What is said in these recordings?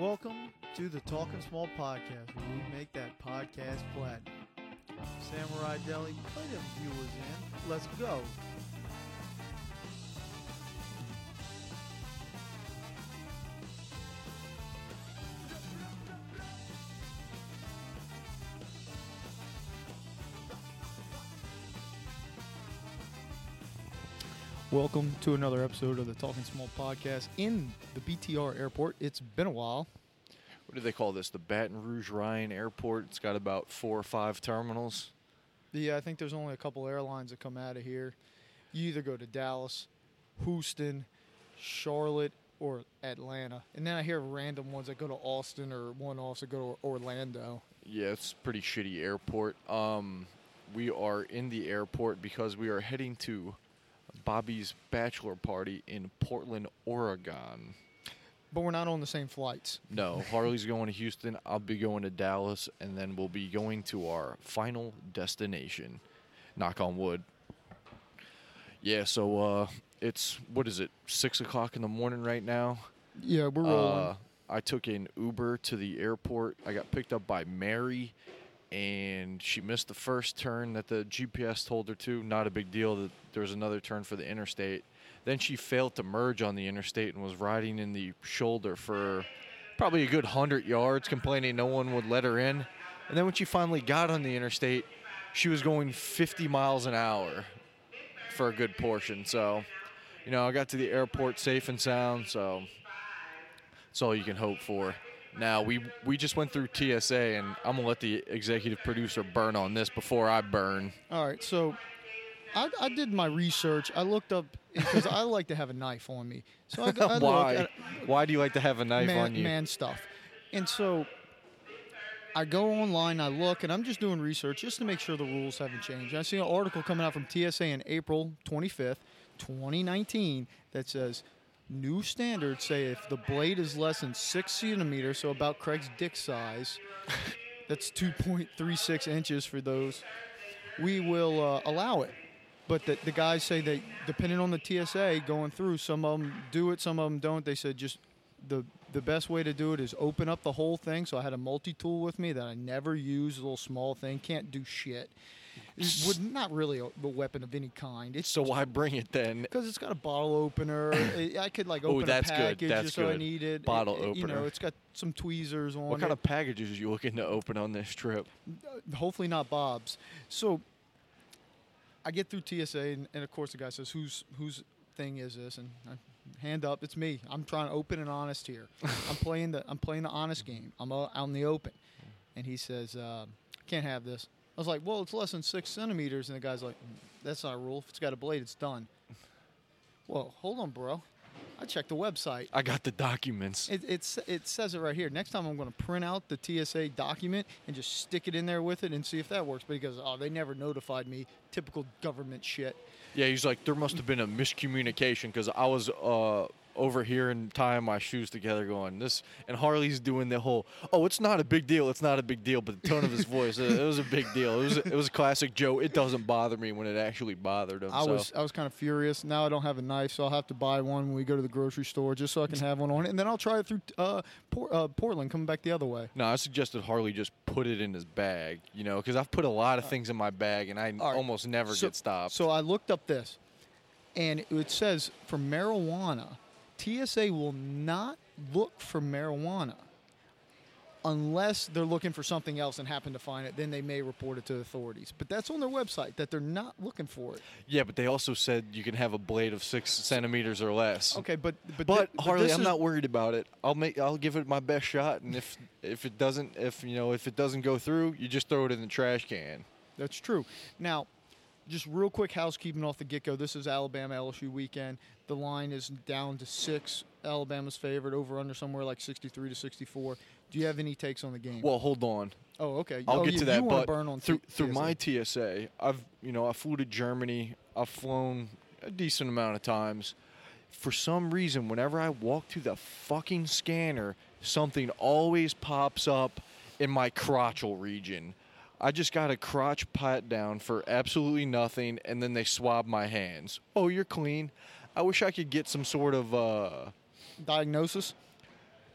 Welcome to the Talking Small podcast, where we make that podcast platinum. Samurai Deli, play them viewers in. Let's go. Welcome to another episode of the Talking Small podcast in the BTR airport. It's been a while. What do they call this? The Baton Rouge Ryan Airport. It's got about four or five terminals. Yeah, I think there's only a couple airlines that come out of here. You either go to Dallas, Houston, Charlotte, or Atlanta. And then I hear random ones that go to Austin or one offs that go to Orlando. Yeah, it's a pretty shitty airport. Um, we are in the airport because we are heading to Bobby's bachelor party in Portland, Oregon. But we're not on the same flights. No, Harley's going to Houston. I'll be going to Dallas, and then we'll be going to our final destination. Knock on wood. Yeah, so uh, it's what is it? Six o'clock in the morning right now. Yeah, we're rolling. Uh, I took an Uber to the airport. I got picked up by Mary, and she missed the first turn that the GPS told her to. Not a big deal. That there was another turn for the interstate. Then she failed to merge on the interstate and was riding in the shoulder for probably a good hundred yards, complaining no one would let her in. And then when she finally got on the interstate, she was going 50 miles an hour for a good portion. So, you know, I got to the airport safe and sound. So that's all you can hope for. Now we we just went through TSA, and I'm gonna let the executive producer burn on this before I burn. All right, so I, I did my research. I looked up because I like to have a knife on me. So I, I Why? at Why do you like to have a knife man, on you? man stuff. And so I go online, I look, and I'm just doing research just to make sure the rules haven't changed. I see an article coming out from TSA in April 25th, 2019, that says new standards say if the blade is less than six centimeters, so about Craig's dick size, that's 2.36 inches for those, we will uh, allow it. But the, the guys say that depending on the TSA going through, some of them do it, some of them don't. They said just the the best way to do it is open up the whole thing. So I had a multi tool with me that I never use, a little small thing, can't do shit. It would not really a, a weapon of any kind. It's so why bring it then? because it's got a bottle opener. I I could like Oh, open that's a good. package That's just so I good. needed. Bottle It- it- You know, it's got some tweezers on it. What it. kind of packages are you looking to open on this trip? Uh, hopefully not Bob's. So I get through TSA, and, and of course the guy says, "Who's whose thing is this?" And I, hand up, it's me. I'm trying to open and honest here. I'm playing the I'm playing the honest game. I'm out in the open, and he says, uh, "Can't have this." I was like, "Well, it's less than six centimeters," and the guy's like, "That's not a rule. If it's got a blade, it's done." Well, hold on, bro. I checked the website. I got the documents. It, it's, it says it right here. Next time I'm going to print out the TSA document and just stick it in there with it and see if that works. But he goes, oh, they never notified me. Typical government shit. Yeah, he's like, there must have been a miscommunication because I was uh, over here and tying my shoes together, going this, and Harley's doing the whole, oh, it's not a big deal, it's not a big deal, but the tone of his voice, it, it was a big deal. It was, it was a classic Joe. It doesn't bother me when it actually bothered him. I so. was I was kind of furious. Now I don't have a knife, so I'll have to buy one when we go to the grocery store just so I can have one on it. And then I'll try it through uh, Port, uh, Portland, coming back the other way. No, I suggested Harley just put it in his bag, you know, because I've put a lot of things in my bag and I right. almost never so, get stopped. So I looked up this, and it says for marijuana, TSA will not look for marijuana unless they're looking for something else and happen to find it. Then they may report it to authorities. But that's on their website that they're not looking for it. yeah, but they also said you can have a blade of six centimeters or less. Okay, but but, But, thi- Harley, this I'm is- not worried about it. I'll make I'll give it my best shot, and if if it doesn't, if you know, if it doesn't go through, you just throw it in the trash can. That's true. Now, just real quick housekeeping off the get go. This is Alabama LSU weekend. The line is down to six. Alabama's favored over under somewhere like 63 to 64. Do you have any takes on the game? Well, hold on. oh, okay. I'll oh, get you, to that. But burn on through T- through my TSA, I've you know I flew to Germany. I've flown a decent amount of times. For some reason, whenever I walk through the fucking scanner, something always pops up in my crotchal region. I just got a crotch pat down for absolutely nothing, and then they swab my hands. Oh, you're clean. I wish I could get some sort of uh, diagnosis.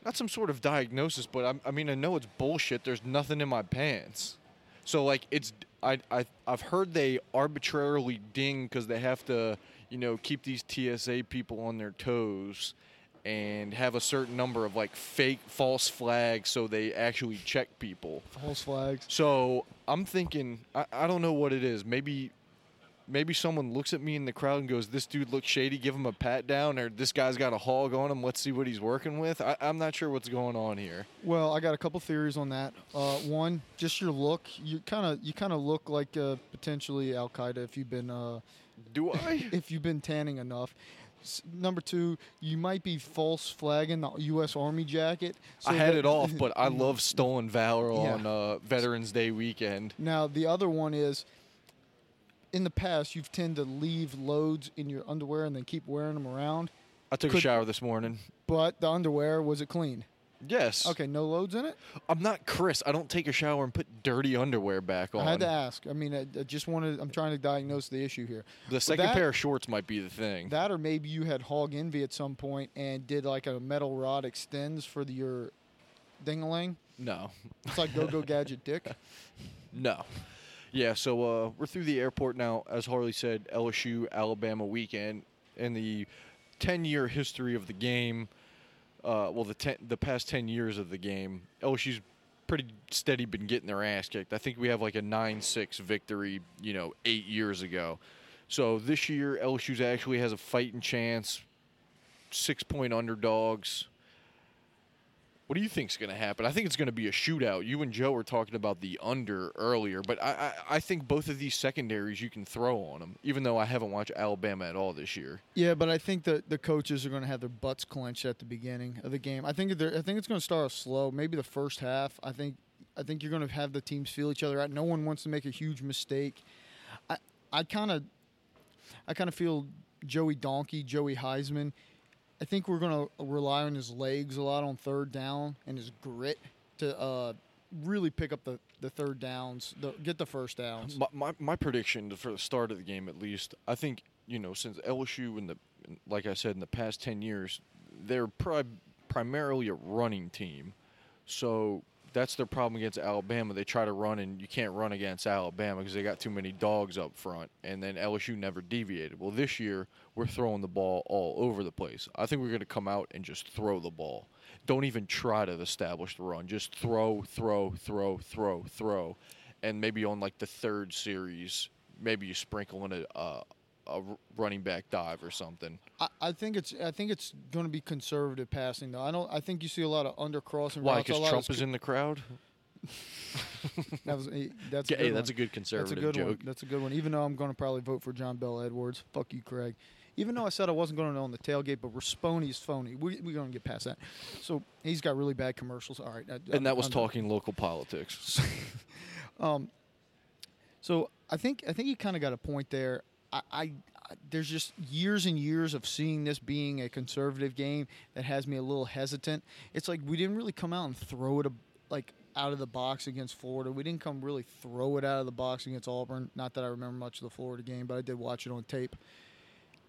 not some sort of diagnosis, but I, I mean I know it's bullshit. There's nothing in my pants. So like it's I I I've heard they arbitrarily ding because they have to you know keep these TSA people on their toes and have a certain number of like fake false flags so they actually check people. False flags. So I'm thinking I, I don't know what it is. Maybe maybe someone looks at me in the crowd and goes, "This dude looks shady. Give him a pat down," or "This guy's got a hog on him. Let's see what he's working with." I, I'm not sure what's going on here. Well, I got a couple theories on that. Uh, one, just your look. You kind of you kind of look like uh, potentially Al Qaeda if you've been uh, Do I? if you've been tanning enough. S- number two, you might be false flagging the U.S. Army jacket. so I had it off, but I love stolen valor Yeah. on uh, Veterans Day weekend. Now the other one is, in the past you've tend to leave loads in your underwear and then keep wearing them around. I took a shower this morning. But the underwear was it clean? Yes. Okay, no loads in it. I'm not Chris. I don't take a shower and put dirty underwear back on. I had to ask. I mean, I, I just wanted. I'm trying to diagnose the issue here. the second that- pair of shorts might be the thing. That or maybe you had hog envy at some point and did like a metal rod extends for the, your dingaling. no. It's like go go gadget dick. No. Yeah, so uh, we're through the airport now. As Harley said, LSU Alabama weekend in the 10 year history of the game. Uh, well, the ten, the past 10 years of the game, LSU's pretty steady been getting their ass kicked. I think we have like a 9 6 victory, you know, eight years ago. So this year, LSU's actually has a fighting chance. Six point underdogs. What do you think is going to happen? I think it's going to be a shootout. You and Joe were talking about the under earlier, but I, I, I think both of these secondaries you can throw on them. Even though I haven't watched Alabama at all this year. Yeah, but I think that the coaches are going to have their butts clenched at the beginning of the game. I think I think it's going to start slow. Maybe the first half. I think I think you're going to have the teams feel each other out. No one wants to make a huge mistake. I I kind of I kind of feel Joey Donkey, Joey Heisman. I think we're going to rely on his legs a lot on third down and his grit to uh, really pick up the, the third downs, the, get the first downs. My, my my prediction for the start of the game, at least, I think you know since LSU in the like I said in the past ten years, they're pri- primarily a running team, so that's their problem against Alabama. They try to run, and you can't run against Alabama because they got too many dogs up front, and then LSU never deviated. Well, this year we're throwing the ball all over the place. I think we're going to come out and just throw the ball. Don't even try to establish the run. Just throw, throw, throw, throw, throw, and maybe on like the third series, maybe you sprinkle in a a, a running back dive or something. I, I think it's I think it's going to be conservative passing though. I don't. I think you see a lot of undercrossing Why? Because Trump is in the crowd. That was eh, that's a Yeah, good hey, that's a one. good That's a conservative good joke. one. That's a good one. Even though I'm going to probably vote for John Bell Edwards. Fuck you, Craig. Even though I said I wasn't going to on the tailgate, but Rispone's phony. We, we're going to get past that. So he's got really bad commercials. All right. I- And that was I'm- talking local politics. Um, so I think I think you kind of got a point there. I, I, there's just years and years of seeing this being a conservative game that has me a little hesitant. It's like we didn't really come out and throw it a, like out of the box against Florida. We didn't come really throw it out of the box against Auburn. Not that I remember much of the Florida game, but I did watch it on tape.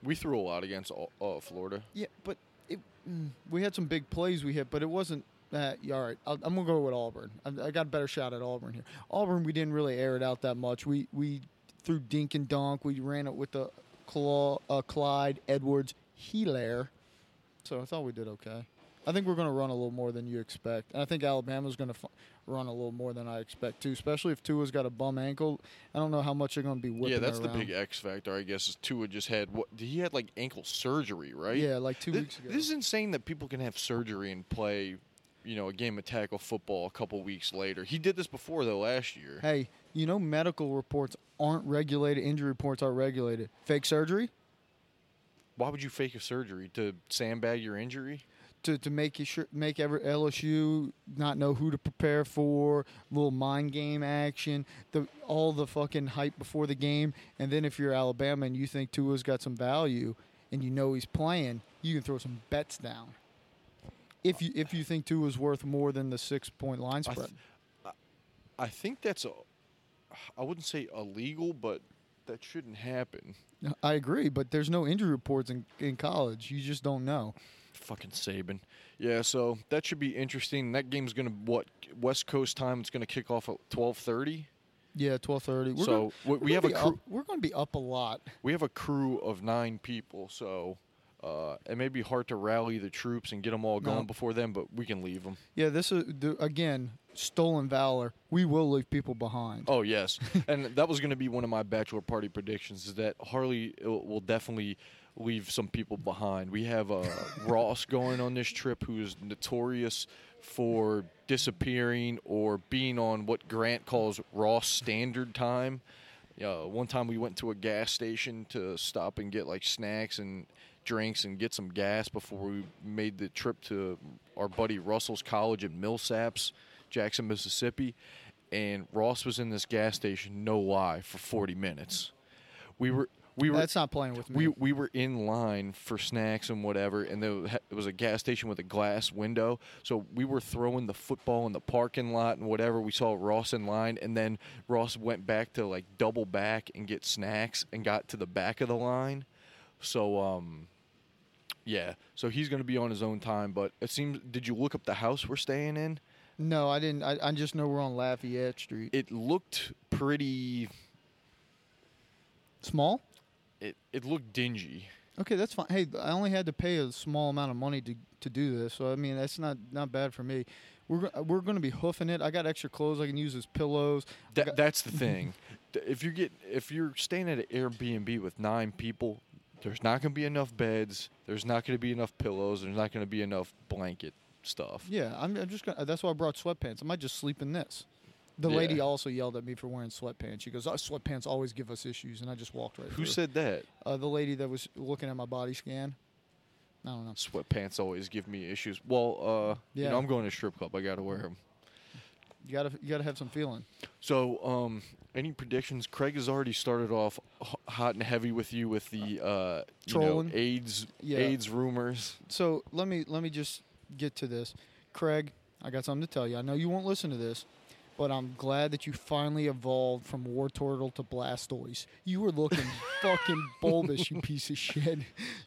we threw a lot against uh, Florida. Yeah, but it, mm, we had some big plays we hit, but it wasn't that. Yeah, all right, I'll, I'm gonna go with Auburn. I, I got a better shot at Auburn here. Auburn, we didn't really air it out that much. We we threw dink and donk. We ran it with the Cla- uh, Clyde Edwards Helaire. So I thought we did okay. I think we're going to run a little more than you expect, and I think Alabama's going to f- run a little more than I expect too. Especially if Tua's got a bum ankle. I don't know how much they're going to be whipping yeah, that's the big X factor, I guess. Is Tua just had what? He had like ankle surgery, right? Yeah, like two Thi- weeks ago. This is insane that people can have surgery and play, you know, a game of tackle football a couple weeks later. He did this before though last year. Hey, you know medical reports aren't regulated. Injury reports aren't regulated. Fake surgery Why would you fake a surgery to sandbag your injury? to, to make you sure make every LSU not know who to prepare for. Little mind game action. The all the fucking hype before the game, and then if you're Alabama and you think Tua's got some value, and you know he's playing, you can throw some bets down. If you if you think Tua's worth more than the six point line I spread. th- I think that's a. I wouldn't say illegal, but that shouldn't happen. I agree, but there's no injury reports in, in college. You just don't know. Fucking Saban. Yeah, so that should be interesting. That game's gonna what West Coast time. It's gonna kick off at twelve thirty. Yeah, twelve thirty. So gonna, we, we have a crew. Up, we're going to be up a lot. We have a crew of nine people. So uh, it may be hard to rally the troops and get them all No. going before then, but we can leave them. Yeah, this is the, again stolen valor. We will leave people behind. Oh yes, and that was going to be one of my bachelor party predictions. Is that Harley will will definitely leave some people behind. We have uh, Ross going on this trip, who is notorious for disappearing or being on what Grant calls Ross Standard Time. Uh, one time we went to a gas station to stop and get like snacks and drinks and get some gas before we made the trip to our buddy Russell's college at Millsaps, Jackson, Mississippi. And Ross was in this gas station, no lie, for 40 minutes. We were we were That's not playing with me. we we were in line for snacks and whatever, and there was- it was a gas station with a glass window. So we were throwing the football in the parking lot and whatever. We saw Ross in line, and then Ross went back to like double back and get snacks and got to the back of the line. So um, yeah. So he's gonna be on his own time. But it seems. Did you look up the house we're staying in? no, I didn't. I, I just know we're on Lafayette Street. It looked pretty. Small. It it looked dingy. Okay, that's fine. Hey, I only had to pay a small amount of money to to do this, so I mean that's not not bad for me. We're we're going to be hoofing it. I got extra clothes I can use as pillows. That, got- that's the thing. If you get if you're staying at an Airbnb with nine people, there's not going to be enough beds. There's not going to be enough pillows. There's not going to be enough blanket stuff. yeah, I'm, I'm just gonna. That's why I brought sweatpants. I might just sleep in this. The Yeah. lady also yelled at me for wearing sweatpants. She goes, oh, "Sweatpants always give us issues," and I just walked right. Who through. said that? Uh, the lady that was looking at my body scan. I don't know. Sweatpants always give me issues. Well, uh, you Yeah. know, I'm going to strip club. I got to wear them. You gotta you gotta have some feeling. So, um, any predictions? Craig has already started off hot and heavy with you with the uh, you know, AIDS Yeah. AIDS rumors. So let me let me just get to this, Craig. I got something to tell you. I know you won't listen to this, but I'm glad that you finally evolved from Wartortle to Blastoise. You were looking fucking bulbous, you piece of shit.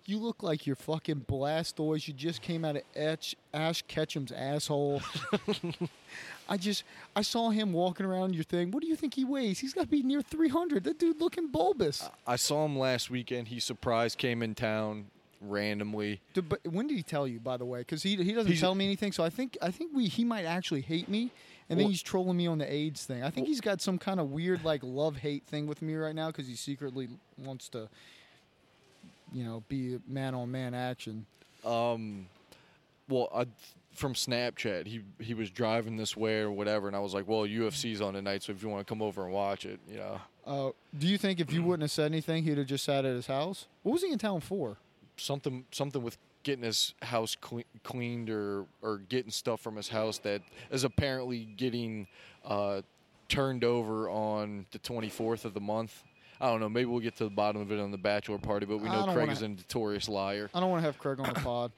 You look like you're fucking Blastoise. You just came out of Etch, Ash Ketchum's asshole. I just I saw him walking around your thing. What do you think he weighs? He's got to be near 300. That dude looking bulbous. I saw him last weekend. He surprised came in town randomly. Dude, but when did he tell you, by the way? Because he he doesn't He's- tell me anything. So I think I think we he might actually hate me, and then he's trolling me on the AIDS thing. I think he's got some kind of weird like love hate thing with me right now because he secretly wants to, you know, be man on man action. Um, well, I, from Snapchat, he he was driving this way or whatever, and I was like, "Well, UFC's on tonight, so if you want to come over and watch it, you know, Uh, do you think if you wouldn't have said anything, he'd have just sat at his house? What was he in town for? something something with getting his house cle- cleaned or or getting stuff from his house that is apparently getting uh, turned over on the 24th of the month." I don't know. Maybe we'll get to the bottom of it on the bachelor party, but we I know don't Craig wanna- is a notorious liar. I don't want to have Craig on the pod.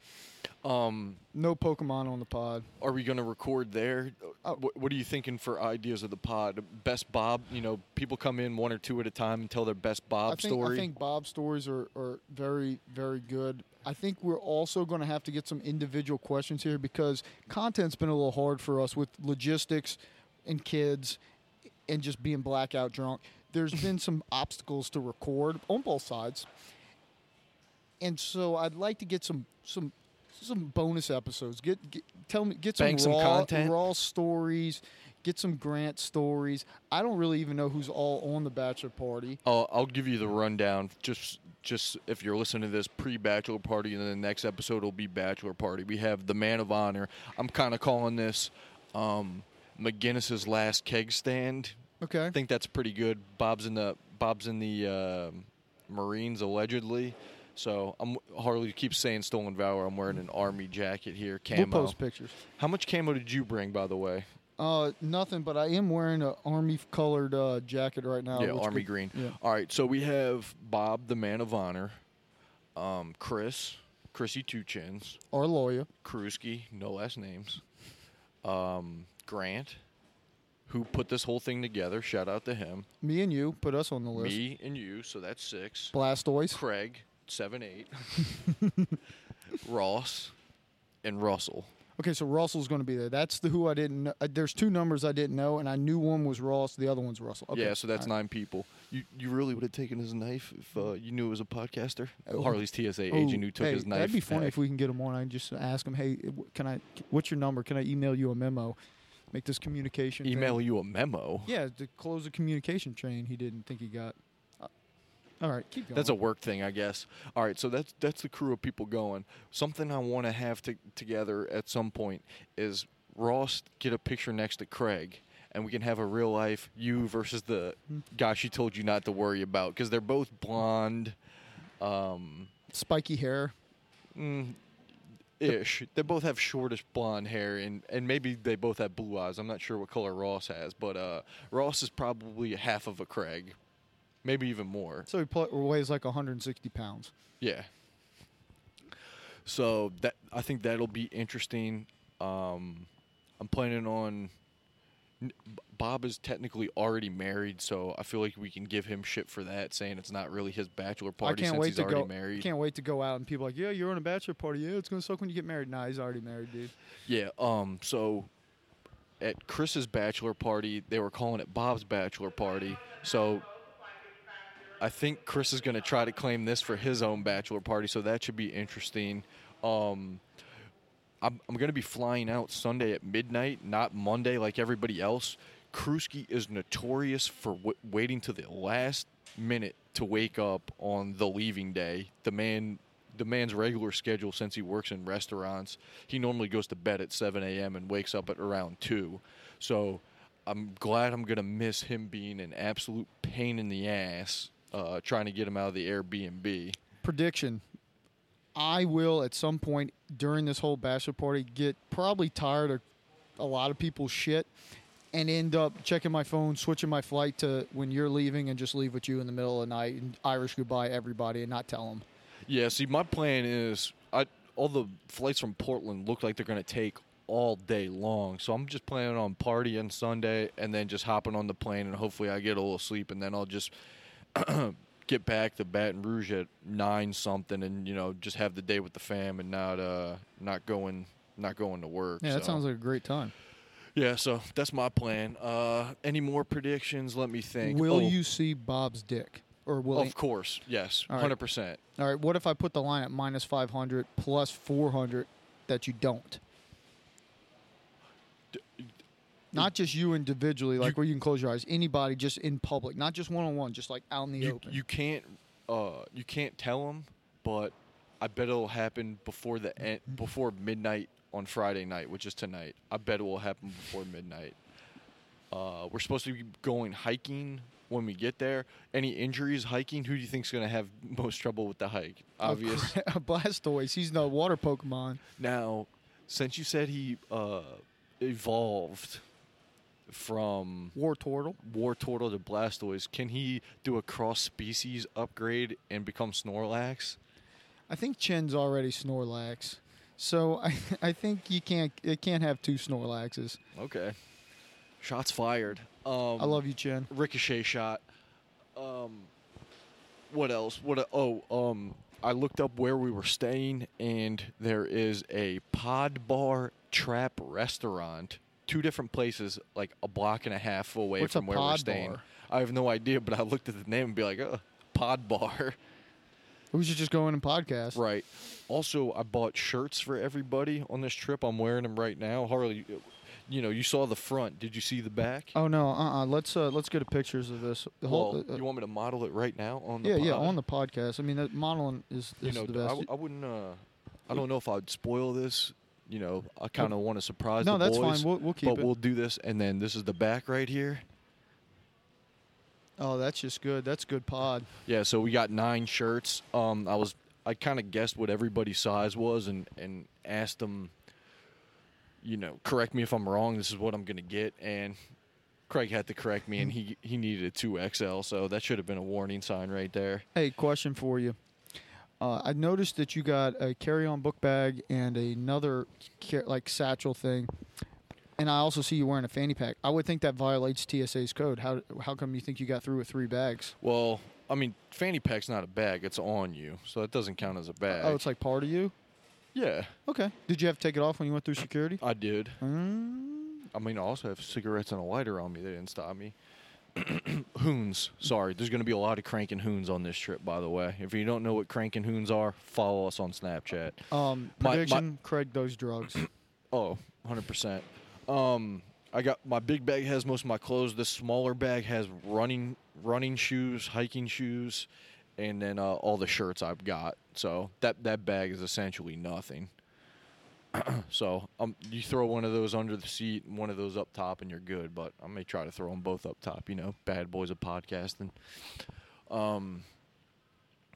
Um, No Pokemon on the pod. Are we going to record there? Oh. What, what are you thinking for ideas of the pod? Best Bob, you know, people come in one or two at a time and tell their best Bob I think, story. I think Bob's stories are, are very, very good. I think we're also going to have to get some individual questions here because content's been a little hard for us with logistics and kids and just being blackout drunk. There's been some obstacles to record on both sides. And so I'd like to get some some some bonus episodes. Get, get tell me get some Bank some raw content. raw stories. Get some Grant stories. I don't really even know who's all on the bachelor party. I'll, I'll give you the rundown. Just, just if you're listening to this pre-bachelor party, and then the next episode will be bachelor party. We have the man of honor. I'm kind of calling this um, McGinnis's last keg stand. Okay. I think that's pretty good. Bob's in the Bob's in the um Marines allegedly. So I'm Harley keeps saying stolen valor. I'm wearing an army jacket here, camo. We'll post pictures. How much camo did you bring, by the way? Uh, nothing, but I am wearing an army colored uh, jacket right now. yeah, army could- green. Yeah. All right, so we have Bob, the man of honor, um, Chris, Chrissy Two Chins, Our lawyer. Krusky, no last names, um, Grant, who put this whole thing together. Shout out to him. Me and you put us on the list. Me and you, so that's six. Blastoise. Craig, seven eight. Ross, and Russell. Okay, so Russell's going to be there. That's the who I didn't. know. Uh, there's two numbers I didn't know, and I knew one was Ross, the other one's Russell. Okay. Yeah, so that's all right. nine people. You you really would have taken his knife if uh, you knew it was a podcaster? Oh. Harley's TSA Oh, agent who took hey, his knife. That'd be funny back. if we can get him on. I can just ask him, hey, can I? What's your number? Can I email you a memo? Make this communication. thing. email you a memo. Yeah, to close the communication chain. He didn't think he got. All right, keep going. That's a work thing, I guess. All right, so that's that's the crew of people going. Something I want to have to, together at some point is Ross get a picture next to Craig, and we can have a real life you versus the Hmm. guy she told you not to worry about because they're both blonde, um, spiky hair. mm, ish. They both have shortish blonde hair, and and maybe they both have blue eyes. I'm not sure what color Ross has, but uh, Ross is probably half of a Craig, maybe even more. So he pl- weighs like 160 pounds. Yeah. So that I think that'll be interesting. Um, I'm planning on. Bob is technically already married, so I feel like we can give him shit for that, saying it's not really his bachelor party I can't since wait he's to already go. married. Can't wait to go out and people are like, yeah, you're on a bachelor party. Yeah, it's gonna suck when you get married. Nah, he's already married, dude. Yeah. Um. So, at Chris's bachelor party, they were calling it Bob's bachelor party. So, I think Chris is going to try to claim this for his own bachelor party. So that should be interesting. Um. I'm, I'm going to be flying out Sunday at midnight, not Monday like everybody else. Kruski is notorious for w- waiting to the last minute to wake up on the leaving day. The man, the man's regular schedule since he works in restaurants, he normally goes to bed at 7 a.m. and wakes up at around two. So I'm glad I'm gonna miss him being an absolute pain in the ass uh, trying to get him out of the Airbnb. Prediction. I will at some point during this whole bachelor party get probably tired of a lot of people's shit and end up checking my phone, switching my flight to when you're leaving and just leave with you in the middle of the night and Irish goodbye everybody and not tell them. Yeah, see, my plan is I all the flights from Portland look like they're going to take all day long. So I'm just planning on partying Sunday and then just hopping on the plane and hopefully I get a little sleep and then I'll just get back to Baton Rouge at nine something and you know just have the day with the fam and not uh not going not going to work. Yeah, that so. sounds like a great time. yeah. So that's my plan. Uh, any more predictions? Let me think. Will Oh, you see Bob's dick? Or will Of he- course, yes, hundred percent. All right, what if I put the line at minus 500 plus 400 that you don't? Not just you individually, like You- where you can close your eyes. Anybody, just in public, not just one on one, just like out in the you, open. you can't uh you can't tell them but i bet it'll happen before the en- before midnight on friday night which is tonight i bet it will happen before midnight uh we're supposed to be going hiking when we get there any injuries hiking who do you think's going to have most trouble with the hike obvious Blastoise, he's the water Pokemon. now since you said he uh evolved from Wartortle. War Turtle to Blastoise, can he do a cross species upgrade and become Snorlax? I think Chen's already Snorlax. So I, I think you can't it can't have two Snorlaxes. Okay. Shots fired. Um, I love you, Chen. ricochet shot. Um, what else? What? Oh, um, I looked up where we were staying, and there is a Pod Bar Trap restaurant. Two different places, like a block and a half away What's from where we're staying. Bar? I have no idea, but I looked at the name and be like, oh, Pod Bar. We should just go in and podcast. Right. Also, I bought shirts for everybody on this trip. I'm wearing them right now. Harley, you know, you saw the front. Did you see the back? Oh no, uh, uh Let's uh, let's get a pictures of this. The whole, well, uh, you want me to model it right now on the yeah, yeah, on the podcast. I mean, that modeling is, you know, the I, best. w- I wouldn't. Uh, I don't know if I'd spoil this. You know, I kind of want to surprise no, the that's boys. fine. We'll, we'll keep but it. we'll do this, and then this is the back right here. oh, that's just good. That's good pod. Yeah, so we got nine shirts. Um, I was I kind of guessed what everybody's size was, and and asked them. You know, correct me if I'm wrong. This is what I'm gonna get, and Craig had to correct me, and he he needed a two XL, so that should have been a warning sign right there. Hey, question for you. Uh, I noticed that you got a carry-on book bag and another ca- like satchel thing, and I also see you wearing a fanny pack. I would think that violates TSA's code. How how come you think you got through with three bags? Well, I mean, fanny pack's not a bag; it's on you, so that doesn't count as a bag. Oh, it's like part of you. Yeah, Okay. Did you have to take it off when you went through security? I did. Mm, I mean, I also have cigarettes and a lighter on me. They didn't stop me. hoons. Sorry, there's going to be a lot of cranking hoons on this trip, by the way. If you don't know what cranking hoons are, follow us on Snapchat. um, My- my- Craig does drugs. Oh, 100%. Um, I got my big bag has most of my clothes. This smaller bag has running running shoes, hiking shoes, and then uh, all the shirts I've got. So that that bag is essentially nothing. so um, you throw one of those under the seat and one of those up top, and you're good. But I may try to throw them both up top. You know, bad boys of podcasting. Um,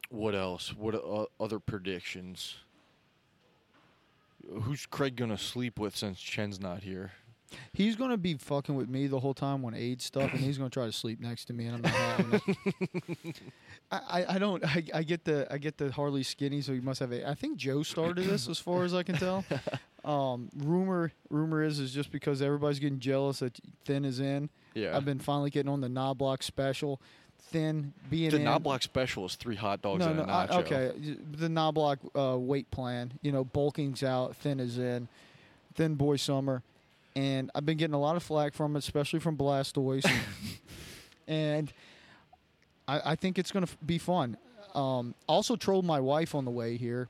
what else? What uh, other predictions? Who's Craig gonna sleep with since Chen's not here? He's gonna be fucking with me the whole time on AIDS stuff, and he's gonna try to sleep next to me, and I'm not having it. I, I, I don't. I, I get the I get the Harley skinny, so he must have a. I think Joe started this, as far as I can tell. Um, rumor rumor is is just because everybody's getting jealous that Thin is in. Yeah. I've been finally getting on the Knoblock special. Thin being the in. Knoblock special is three hot dogs no, and no, a I, okay. The Knoblock uh, weight plan. You know, bulking's out, thin is in, thin boy summer, and I've been getting a lot of flack from it, especially from Blastoise, and I, I think it's going to f- be fun. Um, also trolled my wife on the way here.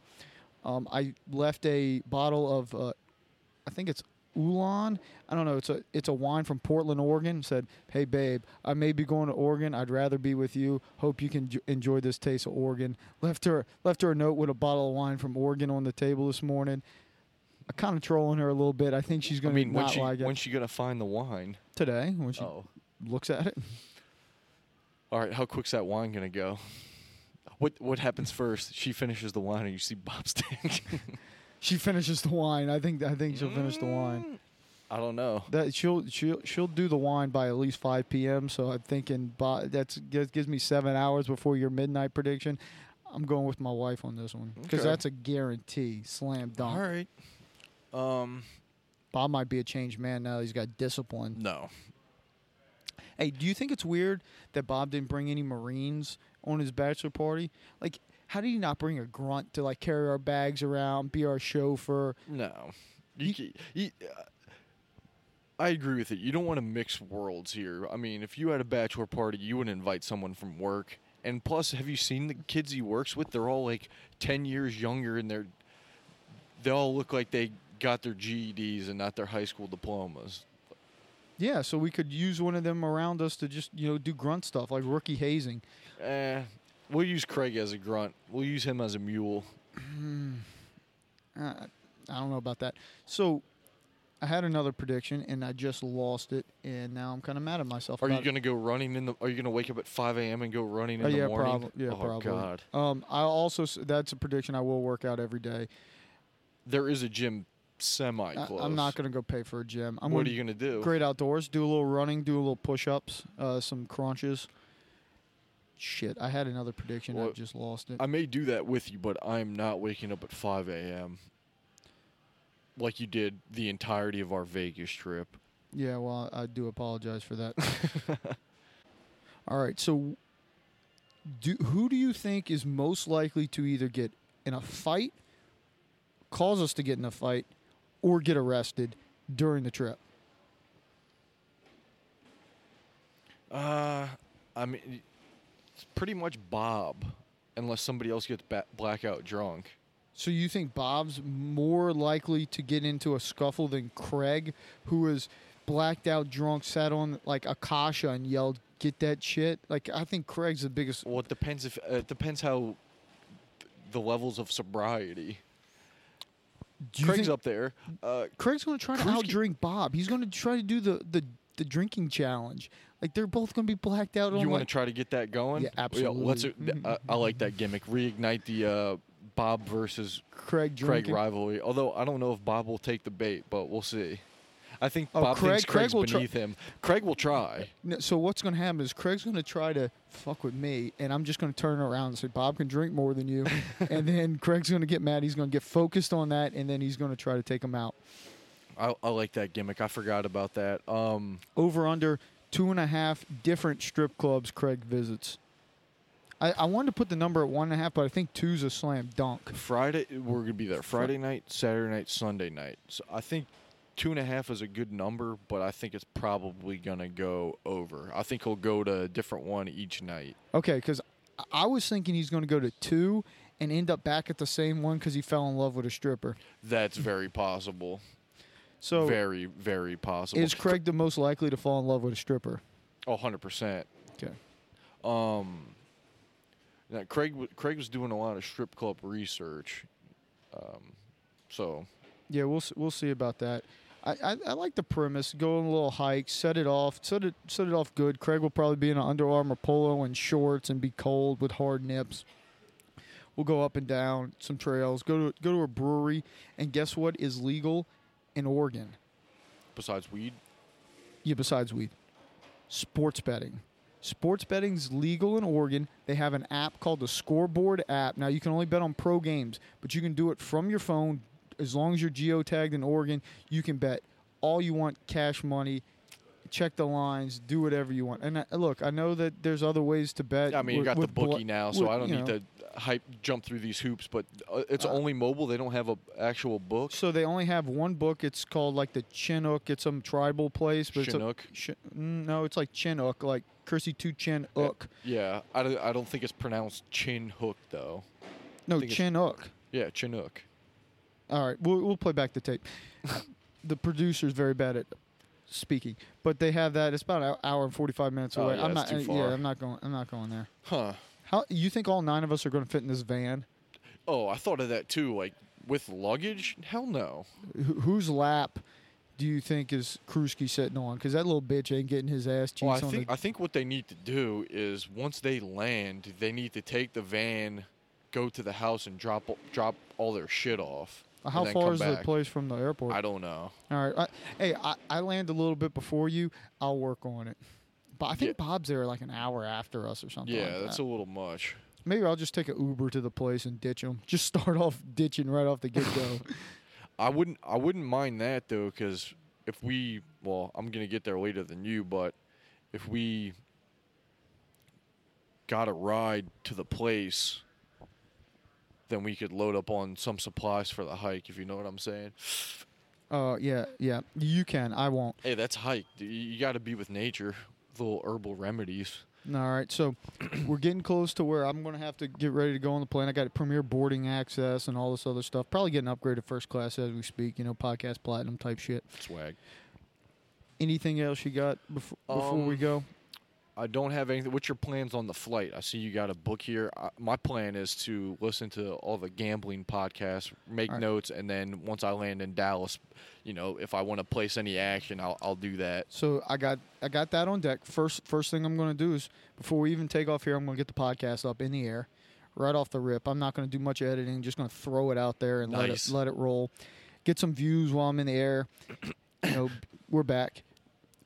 Um, I left a bottle of, uh, I think it's Ulan. I don't know. It's a it's a wine from Portland, Oregon. Said, "Hey babe, I may be going to Oregon. I'd rather be with you. Hope you can j- enjoy this taste of Oregon." Left her left her a note with a bottle of wine from Oregon on the table this morning. I kind of trolling her a little bit. I think she's I going to mean, when not she like it when she gonna find the wine? today when she Oh, looks at it. all right. How quick's that wine gonna go? What what happens first? She finishes the wine, and you see Bob Stank. She finishes the wine. I think I think she'll finish the wine. Mm. I don't know. That she'll she'll she'll do the wine by at least five p.m. So I'm thinking by, that's gives gives me seven hours before your midnight prediction. I'm going with my wife on this one because Okay. that's a guarantee, slam dunk. All right. Um, Bob might be a changed man now. He's got discipline. no. Hey, do you think it's weird that Bob didn't bring any Marines on his bachelor party? Like, how did he not bring a grunt to like carry our bags around, be our chauffeur? No. You, ca- you, uh, I agree with it. You don't want to mix worlds here. I mean, if you had a bachelor party, you would invite someone from work. And plus, have you seen the kids he works with? They're all like 10 years younger and they're they all look like they got their GEDs and not their high school diplomas. Yeah, so we could use one of them around us to just you know do grunt stuff like rookie hazing. Eh, we'll use Craig as a grunt. We'll use him as a mule. Uh, I don't know about that. So I had another prediction and I just lost it, and now I'm kind of mad at myself. Are you going to go running in the are you going to wake up at 5 a.m. and go running in the yeah, morning? prob- yeah, oh probably. god. Um, I also that's a prediction. I will work out every day. There is a gym semi close. I'm not gonna go pay for a gym. I'm what gonna are you going to do? great outdoors. Do a little running. Do a little push-ups. Uh, some crunches. Shit, I had another prediction. I just lost it. I may do that with you, but I'm not waking up at 5 a.m. like you did the entirety of our Vegas trip. Yeah, well, I do apologize for that. All right, so do who do you think is most likely to either get in a fight, cause us to get in a fight, or get arrested during the trip? Uh, I mean, it's pretty much Bob, unless somebody else gets ba- blackout drunk. So you think Bob's more likely to get into a scuffle than Craig, who is blacked out drunk, sat on like Akasha and yelled, "Get that shit!" Like I think Craig's the biggest. Well, it depends if uh, it depends how th- the levels of sobriety. Craig's think- up there. Uh, Craig's going to try to outdrink Bob. He's going to try to do the, the, the drinking challenge. Like they're both going to be blacked out. you want to try to get that going? Yeah, let's. absolutely. Uh, I like that gimmick. Reignite the uh, Bob versus Craig Craig rivalry. Although I don't know if Bob will take the bait, but we'll see. I think Oh, Bob Craig- thinks Craig Craig's will try- beneath him. Craig will try. So what's going to happen is Craig's going to try to fuck with me, and I'm just going to turn around and say Bob can drink more than you, and then Craig's going to get mad. He's going to get focused on that, and then he's going to try to take him out. I, I like that gimmick. I forgot about that. Um, Over under two and a half different strip clubs Craig visits. I, I wanted to put the number at one and a half, but I think two's a slam dunk. Friday, we're gonna be there. Friday night, Saturday night, Sunday night. So I think two and a half is a good number, but I think it's probably gonna go over. I think he'll go to a different one each night. Okay, because I was thinking he's going to go to two and end up back at the same one because he fell in love with a stripper. That's very possible. So very, very possible. is Craig the most likely to fall in love with a stripper? Oh, 100 percent. Okay. Um, now Craig, Craig was doing a lot of strip club research. Um, so Yeah, we'll we'll see about that. I, I, I like the premise. Go on a little hike, set it off, set it set it off good. Craig will probably be in an Under Armour polo and shorts and be cold with hard nips. We'll go up and down some trails. Go to go to a brewery, and guess what is legal in Oregon? besides weed, Yeah, besides weed, sports betting. Sports betting's legal in Oregon. They have an app called the Scoreboard app. Now you can only bet on pro games, but you can do it from your phone as long as you're geotagged in Oregon. You can bet all you want, cash money, check the lines, do whatever you want. And uh, look, I know that there's other ways to bet. I mean, you with- got the with blo- bookie now, so with, I don't need know. to hype jump through these hoops. But uh, it's Uh, only mobile. They don't have a actual book. So they only have one book. It's called like the Chinook. It's some tribal place, but Chinook? it's a, Ch- mm, no, it's like Chinook, like Kersey Two Chin Uh, Yeah, I don't, I don't think it's pronounced chin hook though. No, Chinook. Yeah, Chinook. All right, we'll, we'll play back the tape. the producer's very bad at speaking, but they have that. It's about an hour and forty five minutes Oh, away. yeah, I'm not. too uh, Yeah. I'm not going. I'm not going there. Huh. How you think all nine of us are going to fit in this van? Oh, I thought of that too. Like with luggage? Hell no. Wh- whose lap do you think is Krusky sitting on? Because that little bitch ain't getting his ass cheeks Well, I on think the. I think what they need to do is once they land, they need to take the van, go to the house, and drop drop all their shit off. How far is the place from the airport? I don't know. All right. I, hey, I, I land a little bit before you. I'll work on it. But I think Bob's there like an hour after us or something. Yeah, like that's that. a little much. Maybe I'll just take an Uber to the place and ditch him. Just start off ditching right off the get go. I wouldn't I wouldn't mind that though, because if we well, I'm gonna get there later than you, but if we got a ride to the place, then we could load up on some supplies for the hike. If you know what I'm saying. uh, yeah, yeah. You can. I won't. Hey, that's hike. You- got to be with nature. Little herbal remedies. All right. So we're getting close to where I'm going to have to get ready to go on the plane. I got premier boarding access and all this other stuff. Probably getting upgraded first class as we speak. You know, podcast platinum type shit. Swag. Anything else you got before, before we Um, go? I don't have anything. What's your plans on the flight? I see you got a book here. I, my plan is to listen to all the gambling podcasts, make right. notes, and then once I land in Dallas, you know, if I want to place any action, I'll, I'll do that. So I got I got that on deck. First first thing I'm going to do is before we even take off here, I'm going to get the podcast up in the air, right off the rip. I'm not going to do much editing. Just going to throw it out there and Nice. let it let it roll. Get some views while I'm in the air. you know, we're back.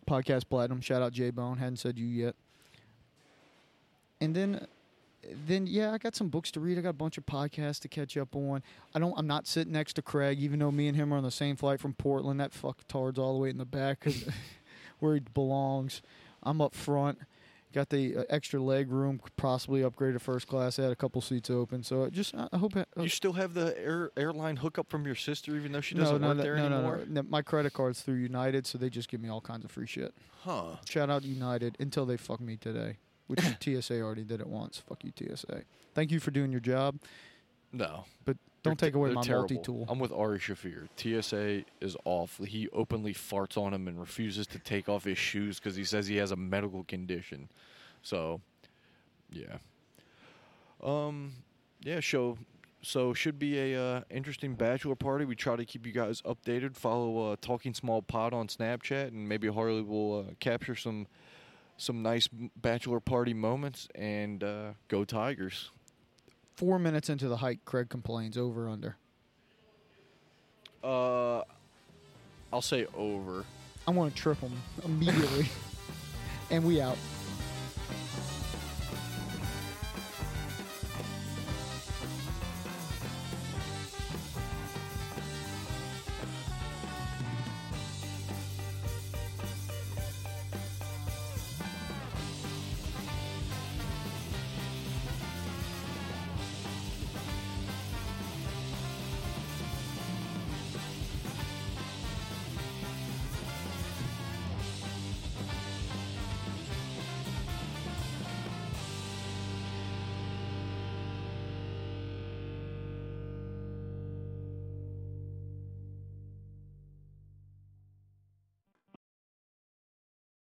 Podcast platinum. Shout out J Bone. Hadn't said you yet. And then then yeah, I got some books to read. I got a bunch of podcasts to catch up on. I don't. I'm not sitting next to Craig, even though me and him are on the same flight from Portland. That fuck tards all the way in the back, where he belongs. I'm up front. Got the uh, extra leg room, possibly upgrade to first class. I had a couple seats open, so just I I hope. uh, You still have the air, airline hookup from your sister, even though she doesn't no, work no, there no, no, anymore? no, no. My credit card's through United, so they just give me all kinds of free shit. Huh. Shout out United until they fuck me today, which TSA already did it once. Fuck you, TSA. Thank you for doing your job, No. but They're don't take away my terrible. multi-tool. I'm with Ari Shaffir. TSA is awful. He openly farts on him and refuses to take off his shoes because he says he has a medical condition. So, yeah. Um, yeah. So, so should be a uh, interesting bachelor party. We try to keep you guys updated. Follow uh, Talking Small Pod on Snapchat, and maybe Harley will uh, capture some some nice bachelor party moments. And uh, go Tigers. Four minutes into the hike, Craig complains. Over under. Uh, I'll say over. I'm going to trip him immediately, and we out.